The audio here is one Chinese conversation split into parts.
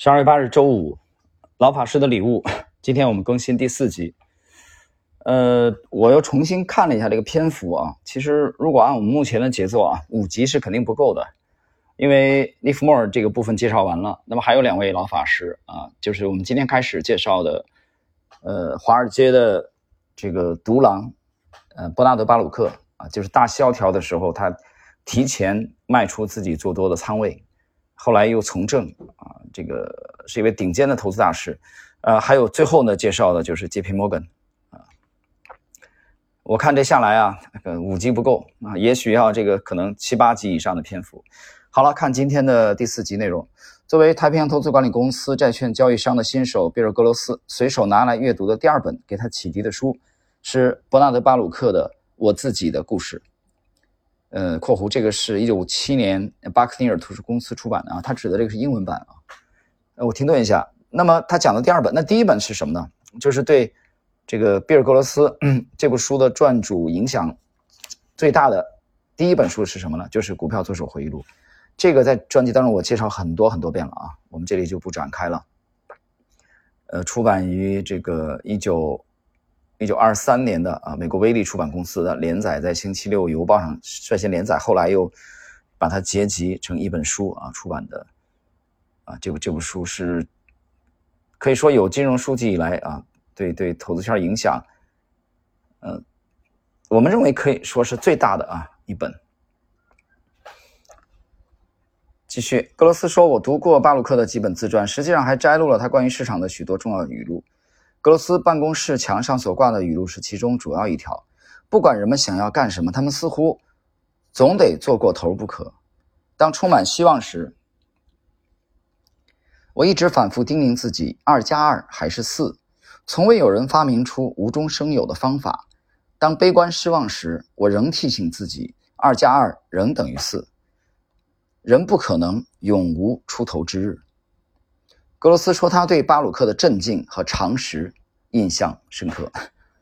十二月八日周五，老法师的礼物。今天我们更新第四集。呃，我又重新看了一下这个篇幅啊。其实如果按我们目前的节奏啊，五集是肯定不够的，因为利弗莫尔这个部分介绍完了，那么还有两位老法师啊，就是我们今天开始介绍的，呃，华尔街的这个独狼，呃，伯纳德巴鲁克啊，就是大萧条的时候他提前卖出自己做多的仓位。后来又从政啊，这个是一位顶尖的投资大师，呃，还有最后呢介绍的就是 J.P. Morgan 啊。我看这下来啊，五集不够啊，也许要这个可能七八集以上的篇幅。好了，看今天的第四集内容。作为太平洋投资管理公司债券交易商的新手，比尔·格罗斯随手拿来阅读的第二本给他启迪的书，是伯纳德·巴鲁克的《我自己的故事》。呃，括弧这个是一九五七年巴克尼尔图书公司出版的啊，他指的这个是英文版啊。呃，我停顿一下，那么他讲的第二本，那第一本是什么呢？就是对这个比尔格罗斯 这部书的撰主影响最大的第一本书是什么呢？就是《股票作手回忆录》。这个在专辑当中我介绍很多很多遍了啊，我们这里就不展开了。呃，出版于这个一九。一九二三年的啊，美国威利出版公司的连载在《星期六邮报》上率先连载，后来又把它结集成一本书啊出版的啊，这部这部书是可以说有金融书籍以来啊，对对投资圈影响，嗯，我们认为可以说是最大的啊一本。继续，格罗斯说：“我读过巴鲁克的几本自传，实际上还摘录了他关于市场的许多重要语录。”格罗斯办公室墙上所挂的语录是其中主要一条。不管人们想要干什么，他们似乎总得做过头不可。当充满希望时，我一直反复叮咛自己：二加二还是四。从未有人发明出无中生有的方法。当悲观失望时，我仍提醒自己：二加二仍等于四。人不可能永无出头之日。格罗斯说，他对巴鲁克的镇静和常识印象深刻。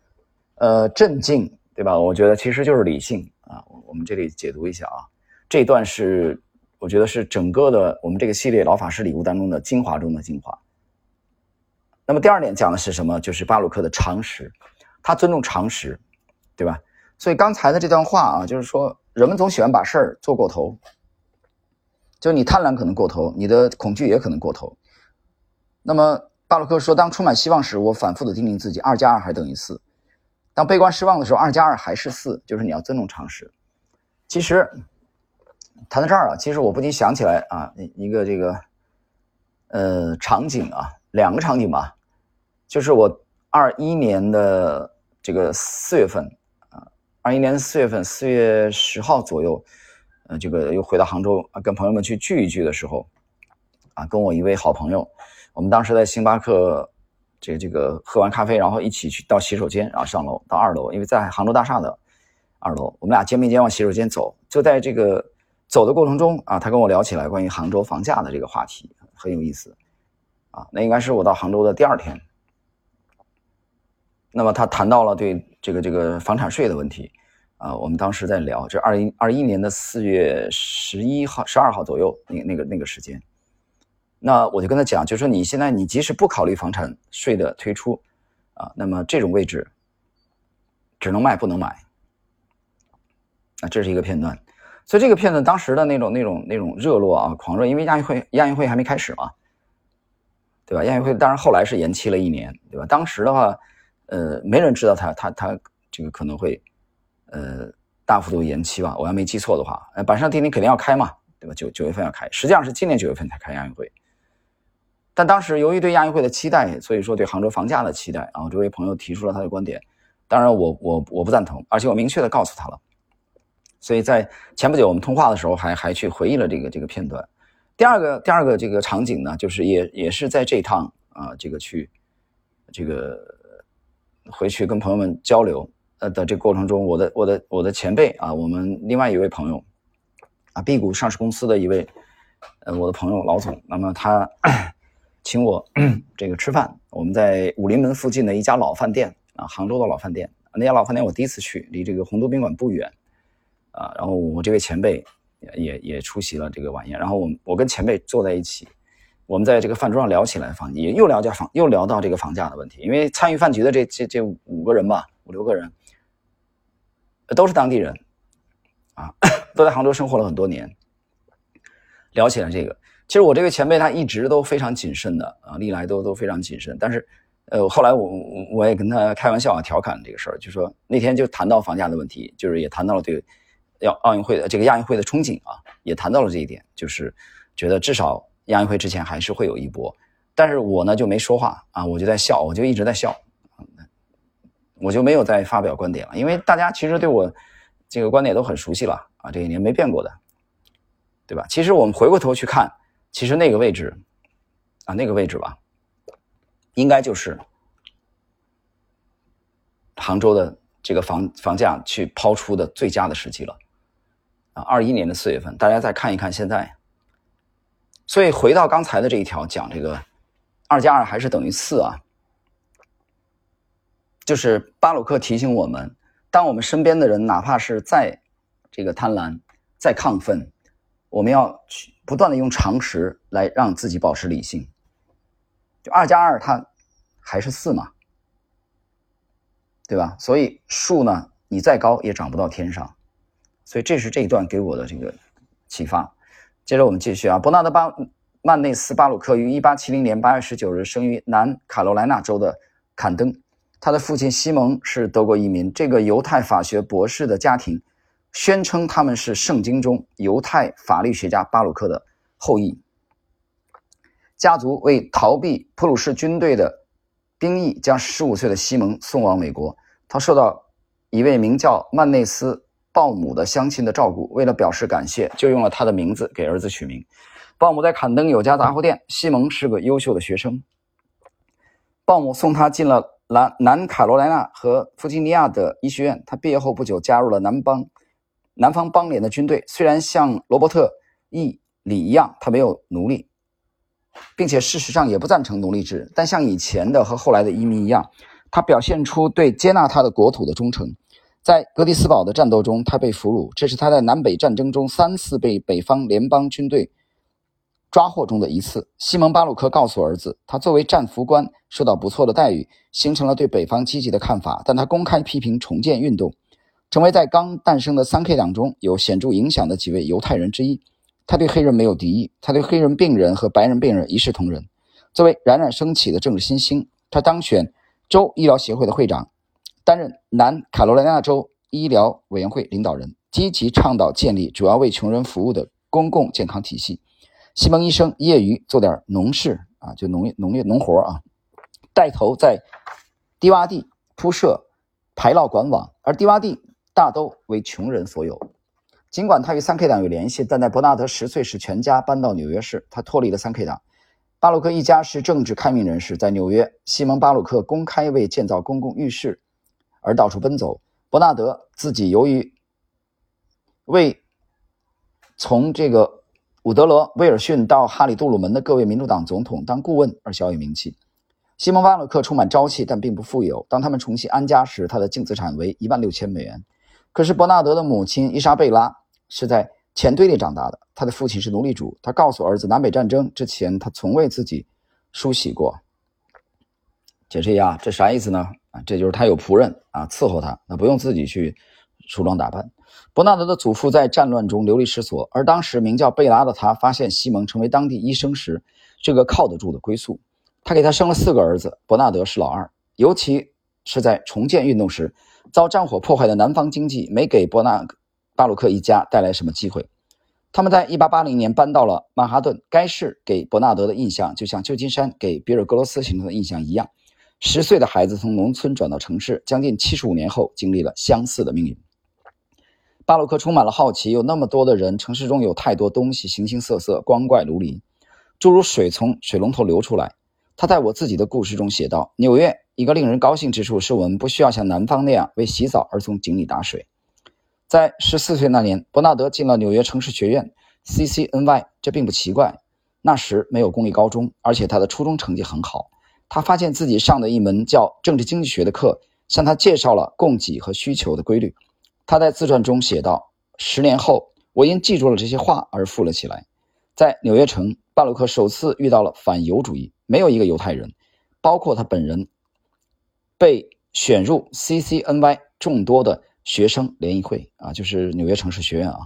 呃，镇静，对吧？我觉得其实就是理性啊。我们这里解读一下啊，这段是我觉得是整个的我们这个系列老法师礼物当中的精华中的精华。那么第二点讲的是什么？就是巴鲁克的常识，他尊重常识，对吧？所以刚才的这段话啊，就是说人们总喜欢把事儿做过头，就你贪婪可能过头，你的恐惧也可能过头。那么巴洛克说：“当充满希望时，我反复的叮咛自己，二加二还等于四；当悲观失望的时候，二加二还是四。就是你要尊重常识。其实谈到这儿啊，其实我不禁想起来啊，一个这个呃场景啊，两个场景吧，就是我二一年的这个四月份啊，二一年四月份四月十号左右，呃，这个又回到杭州啊，跟朋友们去聚一聚的时候啊，跟我一位好朋友。”我们当时在星巴克，这个这个喝完咖啡，然后一起去到洗手间，然后上楼到二楼，因为在杭州大厦的二楼，我们俩肩并肩往洗手间走。就在这个走的过程中啊，他跟我聊起来关于杭州房价的这个话题，很有意思啊。那应该是我到杭州的第二天。那么他谈到了对这个这个房产税的问题啊，我们当时在聊，这二零二一年的四月十一号、十二号左右，那那个那个时间。那我就跟他讲，就说你现在你即使不考虑房产税的推出，啊，那么这种位置只能卖不能买，啊，这是一个片段。所以这个片段当时的那种那种那种热络啊，狂热，因为亚运会亚运会还没开始嘛，对吧？亚运会当然后来是延期了一年，对吧？当时的话，呃，没人知道他他他这个可能会呃大幅度延期吧？我要没记错的话，呃，板上钉钉肯定要开嘛，对吧？九九月份要开，实际上是今年九月份才开亚运会。但当时由于对亚运会的期待，所以说对杭州房价的期待，然后这位朋友提出了他的观点。当然，我我我不赞同，而且我明确的告诉他了。所以在前不久我们通话的时候，还还去回忆了这个这个片段。第二个第二个这个场景呢，就是也也是在这趟啊这个去这个回去跟朋友们交流呃的这个过程中，我的我的我的前辈啊，我们另外一位朋友啊，B 股上市公司的一位呃我的朋友老总，那么他。请我这个吃饭，我们在武林门附近的一家老饭店啊，杭州的老饭店。那家老饭店我第一次去，离这个洪都宾馆不远啊。然后我这位前辈也也出席了这个晚宴。然后我我跟前辈坐在一起我们在这个饭桌上聊起来房，也又聊价房，又聊到这个房价的问题。因为参与饭局的这这这五个人吧，五六个人，都是当地人，啊，都在杭州生活了很多年。聊起来这个，其实我这位前辈他一直都非常谨慎的啊，历来都都非常谨慎。但是，呃，后来我我也跟他开玩笑啊，调侃这个事儿，就说那天就谈到房价的问题，就是也谈到了对要奥运会的这个亚运会的憧憬啊，也谈到了这一点，就是觉得至少亚运会之前还是会有一波。但是我呢就没说话啊，我就在笑，我就一直在笑，我就没有再发表观点了，因为大家其实对我这个观点都很熟悉了啊，这些年没变过的。对吧？其实我们回过头去看，其实那个位置，啊，那个位置吧，应该就是杭州的这个房房价去抛出的最佳的时机了，啊，二一年的四月份，大家再看一看现在。所以回到刚才的这一条，讲这个二加二还是等于四啊，就是巴鲁克提醒我们，当我们身边的人哪怕是再这个贪婪、再亢奋。我们要去不断的用常识来让自己保持理性。就二加二，它还是四嘛，对吧？所以树呢，你再高也长不到天上。所以这是这一段给我的这个启发。接着我们继续啊，伯纳德巴曼内斯巴鲁克于一八七零年八月十九日生于南卡罗来纳州的坎登，他的父亲西蒙是德国移民，这个犹太法学博士的家庭。宣称他们是圣经中犹太法律学家巴鲁克的后裔。家族为逃避普鲁士军队的兵役，将十五岁的西蒙送往美国。他受到一位名叫曼内斯·鲍姆的乡亲的照顾。为了表示感谢，就用了他的名字给儿子取名。鲍姆在坎登有家杂货店。西蒙是个优秀的学生。鲍姆送他进了南南卡罗来纳和弗吉尼亚的医学院。他毕业后不久加入了南邦。南方邦联的军队虽然像罗伯特 ·E· 里一样，他没有奴隶，并且事实上也不赞成奴隶制，但像以前的和后来的移民一样，他表现出对接纳他的国土的忠诚。在格迪斯堡的战斗中，他被俘虏，这是他在南北战争中三次被北方联邦军队抓获中的一次。西蒙·巴鲁克告诉儿子，他作为战俘官受到不错的待遇，形成了对北方积极的看法，但他公开批评重建运动。成为在刚诞生的三 K 党中有显著影响的几位犹太人之一，他对黑人没有敌意，他对黑人病人和白人病人一视同仁。作为冉冉升起的政治新星，他当选州医疗协会的会长，担任南卡罗来纳州医疗委员会领导人，积极倡导建立主要为穷人服务的公共健康体系。西蒙医生业余做点农事啊，就农业、农业、农活啊，带头在低洼地铺设排涝管网，而低洼地。大都为穷人所有。尽管他与三 K 党有联系，但在伯纳德十岁时全家搬到纽约市，他脱离了三 K 党。巴鲁克一家是政治开明人士，在纽约，西蒙·巴鲁克公开为建造公共浴室而到处奔走。伯纳德自己由于为从这个伍德罗·威尔逊到哈里·杜鲁门的各位民主党总统当顾问而小有名气。西蒙·巴鲁克充满朝气，但并不富有。当他们重新安家时，他的净资产为一万六千美元。可是伯纳德的母亲伊莎贝拉是在钱堆里长大的，他的父亲是奴隶主。他告诉儿子，南北战争之前，他从未自己梳洗过。解释一下，这啥意思呢？啊，这就是他有仆人啊伺候他，那不用自己去梳妆打扮。伯纳德的祖父在战乱中流离失所，而当时名叫贝拉的他发现西蒙成为当地医生时，这个靠得住的归宿。他给他生了四个儿子，伯纳德是老二，尤其是在重建运动时。遭战火破坏的南方经济没给伯纳巴鲁克一家带来什么机会。他们在1880年搬到了曼哈顿，该市给伯纳德的印象就像旧金山给比尔·格罗斯形成的印象一样。十岁的孩子从农村转到城市，将近75年后经历了相似的命运。巴鲁克充满了好奇，有那么多的人，城市中有太多东西，形形色色，光怪陆离，诸如水从水龙头流出来。他在我自己的故事中写道：“纽约。”一个令人高兴之处是我们不需要像南方那样为洗澡而从井里打水。在十四岁那年，伯纳德进了纽约城市学院 （CCNY），这并不奇怪。那时没有公立高中，而且他的初中成绩很好。他发现自己上的一门叫政治经济学的课，向他介绍了供给和需求的规律。他在自传中写道：“十年后，我因记住了这些话而富了起来。”在纽约城，巴鲁克首次遇到了反犹主义，没有一个犹太人，包括他本人，被选入 CCNY 众多的学生联谊会啊，就是纽约城市学院啊。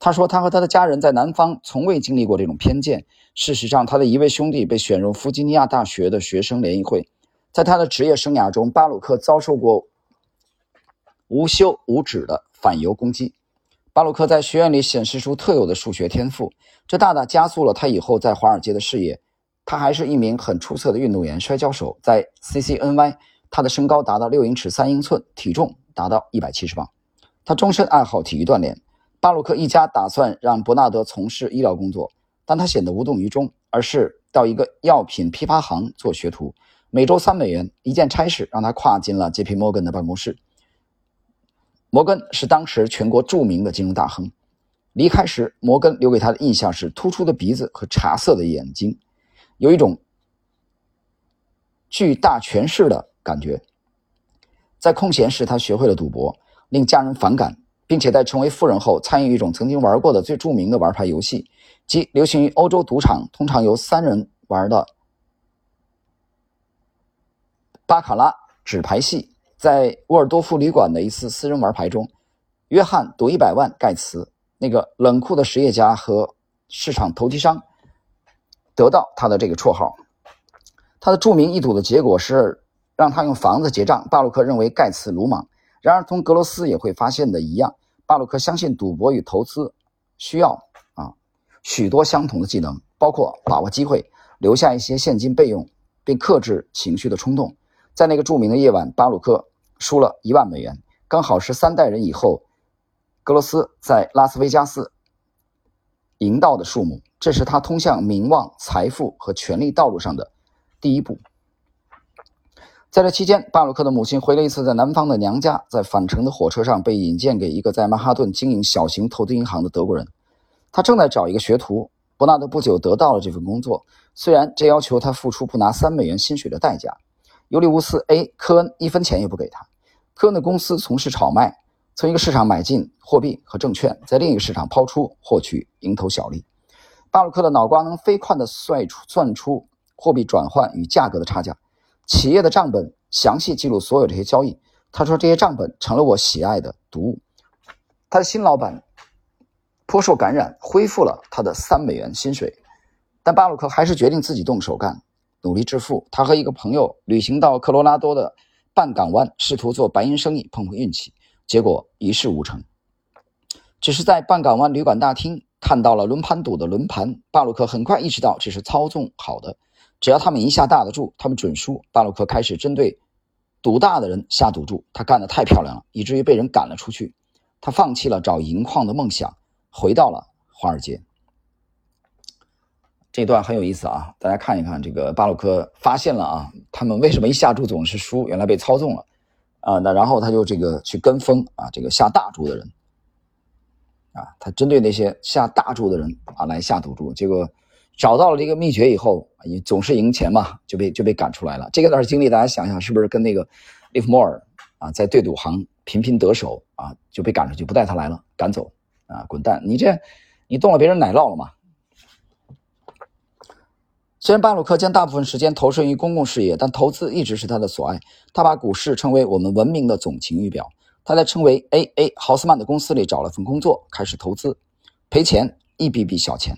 他说，他和他的家人在南方从未经历过这种偏见。事实上，他的一位兄弟被选入弗吉尼亚大学的学生联谊会。在他的职业生涯中，巴鲁克遭受过无休无止的反犹攻击。巴鲁克在学院里显示出特有的数学天赋，这大大加速了他以后在华尔街的事业。他还是一名很出色的运动员，摔跤手。在 CCNY，他的身高达到六英尺三英寸，体重达到一百七十磅。他终身爱好体育锻炼。巴鲁克一家打算让伯纳德从事医疗工作，但他显得无动于衷，而是到一个药品批发行做学徒，每周三美元。一件差事让他跨进了 J.P. 摩根的办公室。摩根是当时全国著名的金融大亨。离开时，摩根留给他的印象是突出的鼻子和茶色的眼睛，有一种具大权势的感觉。在空闲时，他学会了赌博，令家人反感。并且在成为富人后，参与一种曾经玩过的最著名的玩牌游戏，即流行于欧洲赌场、通常由三人玩的巴卡拉纸牌戏。在沃尔多夫旅馆的一次私人玩牌中，约翰赌一百万盖茨，那个冷酷的实业家和市场投机商，得到他的这个绰号。他的著名一赌的结果是让他用房子结账。巴鲁克认为盖茨鲁莽。然而，同格罗斯也会发现的一样，巴鲁克相信赌博与投资需要啊许多相同的技能，包括把握机会、留下一些现金备用，并克制情绪的冲动。在那个著名的夜晚，巴鲁克输了一万美元，刚好是三代人以后格罗斯在拉斯维加斯赢到的数目。这是他通向名望、财富和权力道路上的第一步。在这期间，巴鲁克的母亲回了一次在南方的娘家，在返程的火车上被引荐给一个在曼哈顿经营小型投资银行的德国人。他正在找一个学徒。伯纳德不久得到了这份工作，虽然这要求他付出不拿三美元薪水的代价。尤利乌斯 ·A· 科恩一分钱也不给他。科恩的公司从事炒卖，从一个市场买进货币和证券，在另一个市场抛出，获取蝇头小利。巴鲁克的脑瓜能飞快地算出算出货币转换与价格的差价。企业的账本详细记录所有这些交易。他说，这些账本成了我喜爱的读物。他的新老板颇受感染，恢复了他的三美元薪水。但巴鲁克还是决定自己动手干，努力致富。他和一个朋友旅行到科罗拉多的半港湾，试图做白银生意，碰碰运气，结果一事无成。只是在半港湾旅馆大厅看到了轮盘赌的轮盘，巴鲁克很快意识到这是操纵好的。只要他们一下大的注，他们准输。巴鲁克开始针对赌大的人下赌注，他干得太漂亮了，以至于被人赶了出去。他放弃了找银矿的梦想，回到了华尔街。这段很有意思啊，大家看一看，这个巴鲁克发现了啊，他们为什么一下注总是输？原来被操纵了啊。那然后他就这个去跟风啊，这个下大注的人啊，他针对那些下大注的人啊来下赌注，结果。找到了这个秘诀以后，也总是赢钱嘛，就被就被赶出来了。这个段经历，大家想想是不是跟那个利弗莫尔啊，在对赌行频频得手啊，就被赶出去，不带他来了，赶走啊，滚蛋！你这你动了别人奶酪了吗？虽然巴鲁克将大部分时间投身于公共事业，但投资一直是他的所爱。他把股市称为我们文明的总晴雨表。他在称为 A.A. 豪斯曼的公司里找了份工作，开始投资，赔钱一笔笔小钱。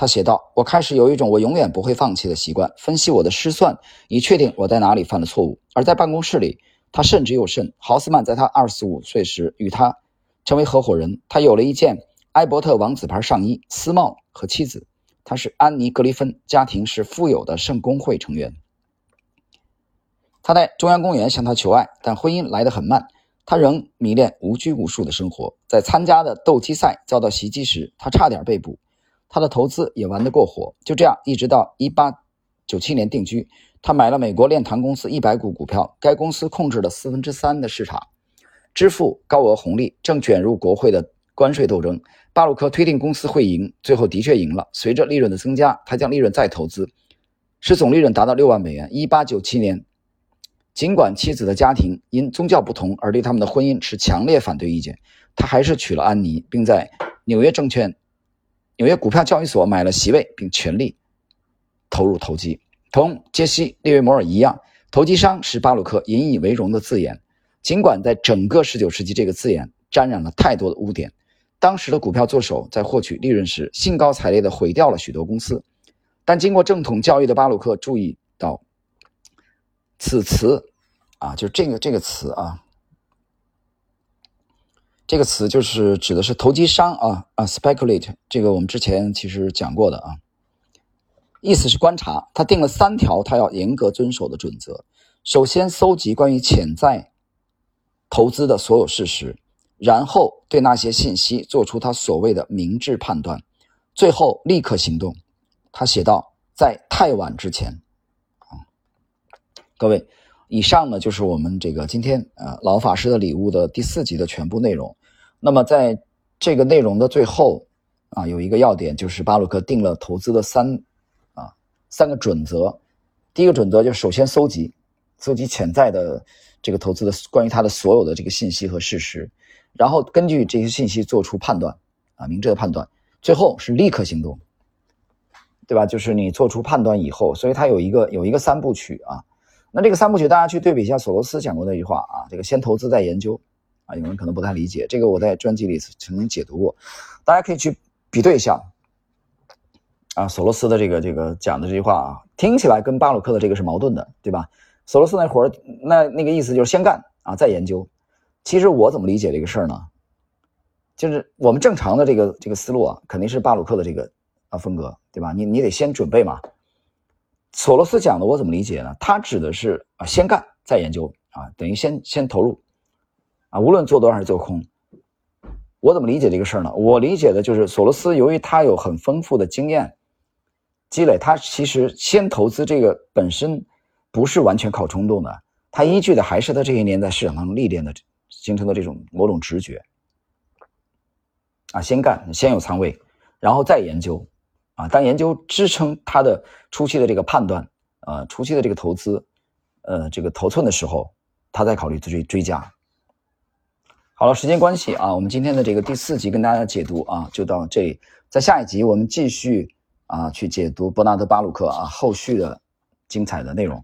他写道：“我开始有一种我永远不会放弃的习惯，分析我的失算，以确定我在哪里犯了错误。而在办公室里，他慎之又慎。豪斯曼在他二十五岁时与他成为合伙人，他有了一件埃伯特王子牌上衣、丝帽和妻子。他是安妮·格里芬，家庭是富有的圣公会成员。他在中央公园向她求爱，但婚姻来得很慢。他仍迷恋无拘无束的生活。在参加的斗鸡赛遭到袭击时，他差点被捕。”他的投资也玩得过火，就这样一直到一八九七年定居。他买了美国炼糖公司一百股股票，该公司控制了四分之三的市场，支付高额红利，正卷入国会的关税斗争。巴鲁克推定公司会赢，最后的确赢了。随着利润的增加，他将利润再投资，使总利润达到六万美元。一八九七年，尽管妻子的家庭因宗教不同而对他们的婚姻持强烈反对意见，他还是娶了安妮，并在纽约证券。纽约股票交易所买了席位，并全力投入投机。同杰西·利维摩尔一样，投机商是巴鲁克引以为荣的字眼。尽管在整个19世纪，这个字眼沾染了太多的污点，当时的股票作手在获取利润时兴高采烈地毁掉了许多公司。但经过正统教育的巴鲁克注意到，此词啊，就是这个这个词啊。这个词就是指的是投机商啊啊，speculate。这个我们之前其实讲过的啊，意思是观察。他定了三条他要严格遵守的准则：首先，搜集关于潜在投资的所有事实，然后对那些信息做出他所谓的明智判断，最后立刻行动。他写道：“在太晚之前。”啊，各位，以上呢就是我们这个今天啊老法师的礼物的第四集的全部内容。那么，在这个内容的最后，啊，有一个要点，就是巴鲁克定了投资的三，啊，三个准则。第一个准则就是首先搜集，搜集潜在的这个投资的关于它的所有的这个信息和事实，然后根据这些信息做出判断，啊，明智的判断。最后是立刻行动，对吧？就是你做出判断以后，所以它有一个有一个三部曲啊。那这个三部曲，大家去对比一下索罗斯讲过那句话啊，这个先投资再研究。啊，有人可能不太理解这个，我在专辑里曾经解读过，大家可以去比对一下。啊，索罗斯的这个这个讲的这句话啊，听起来跟巴鲁克的这个是矛盾的，对吧？索罗斯那会儿那那个意思就是先干啊，再研究。其实我怎么理解这个事儿呢？就是我们正常的这个这个思路啊，肯定是巴鲁克的这个啊风格，对吧？你你得先准备嘛。索罗斯讲的我怎么理解呢？他指的是啊，先干再研究啊，等于先先投入。啊，无论做多还是做空，我怎么理解这个事儿呢？我理解的就是索罗斯，由于他有很丰富的经验积累，他其实先投资这个本身不是完全靠冲动的，他依据的还是他这些年在市场当中历练的形成的这种某种直觉。啊，先干，先有仓位，然后再研究。啊，当研究支撑他的初期的这个判断，呃，初期的这个投资，呃，这个头寸的时候，他再考虑追追加。好了，时间关系啊，我们今天的这个第四集跟大家解读啊，就到这里。在下一集，我们继续啊去解读伯纳德·巴鲁克啊后续的精彩的内容。